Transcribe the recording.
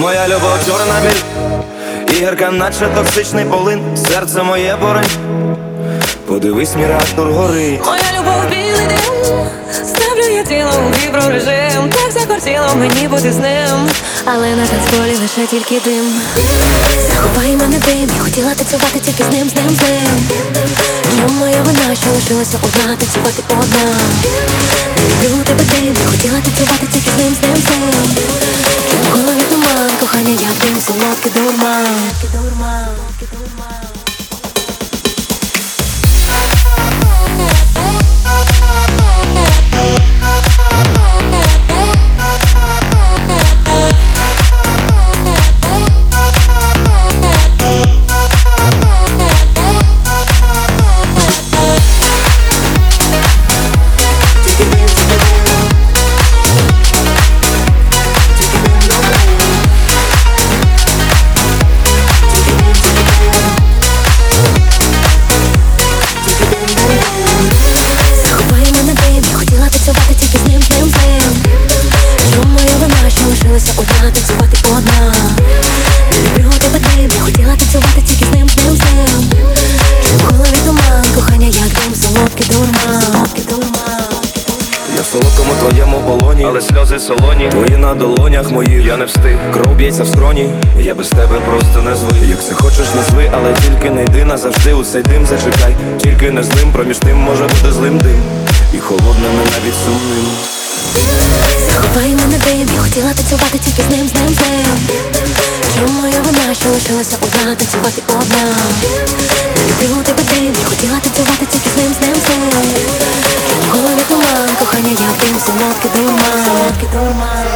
Моя любов чорна біль, ігерка, наче токсичний полин, серце моє борень. Подивись, мій реактор горить. Моя любов білий дим Ставлю я тіло у віброрежим. Так захотіло мені бути з ним Але на танцполі лише тільки дим. Захопай мене дим Я хотіла танцювати тільки з ним, з ним, з ним. Чому моя вина, що лишилася одна Танцювати одна? Не люблю тебе дим Я хотіла танцювати тільки з ним, з ним, з ним Кохання, як дим, солодкий дурман вина, що лишилася одна, танцювати одна Не люблю тебе дим, я хотіла танцювати тільки з ним, з ним, з ним в голові туман, кохання, як дим, солодкий дурман Солодкий дурман Я в солодкому твоєму полоні, але сльози солоні. Твої на долонях моїх, я не встиг. Кров б'ється в скроні, я без тебе просто не звик. Як це хочеш, назви, але тільки не йди назавжди у цей дим зачекай. Тільки не злим, проміж тим може бути злим дим. І холодним, і навіть сумним. Я хотіла танцювати тільки з ним, з ним, з ним. Чому моя вина, що лишилася одна, танцювати одна? Не любила тебе ти, не хотіла танцювати тільки з ним, з ним, з ним. В голові туман, кохання, я дим, солодкий дурман Солодкий дурман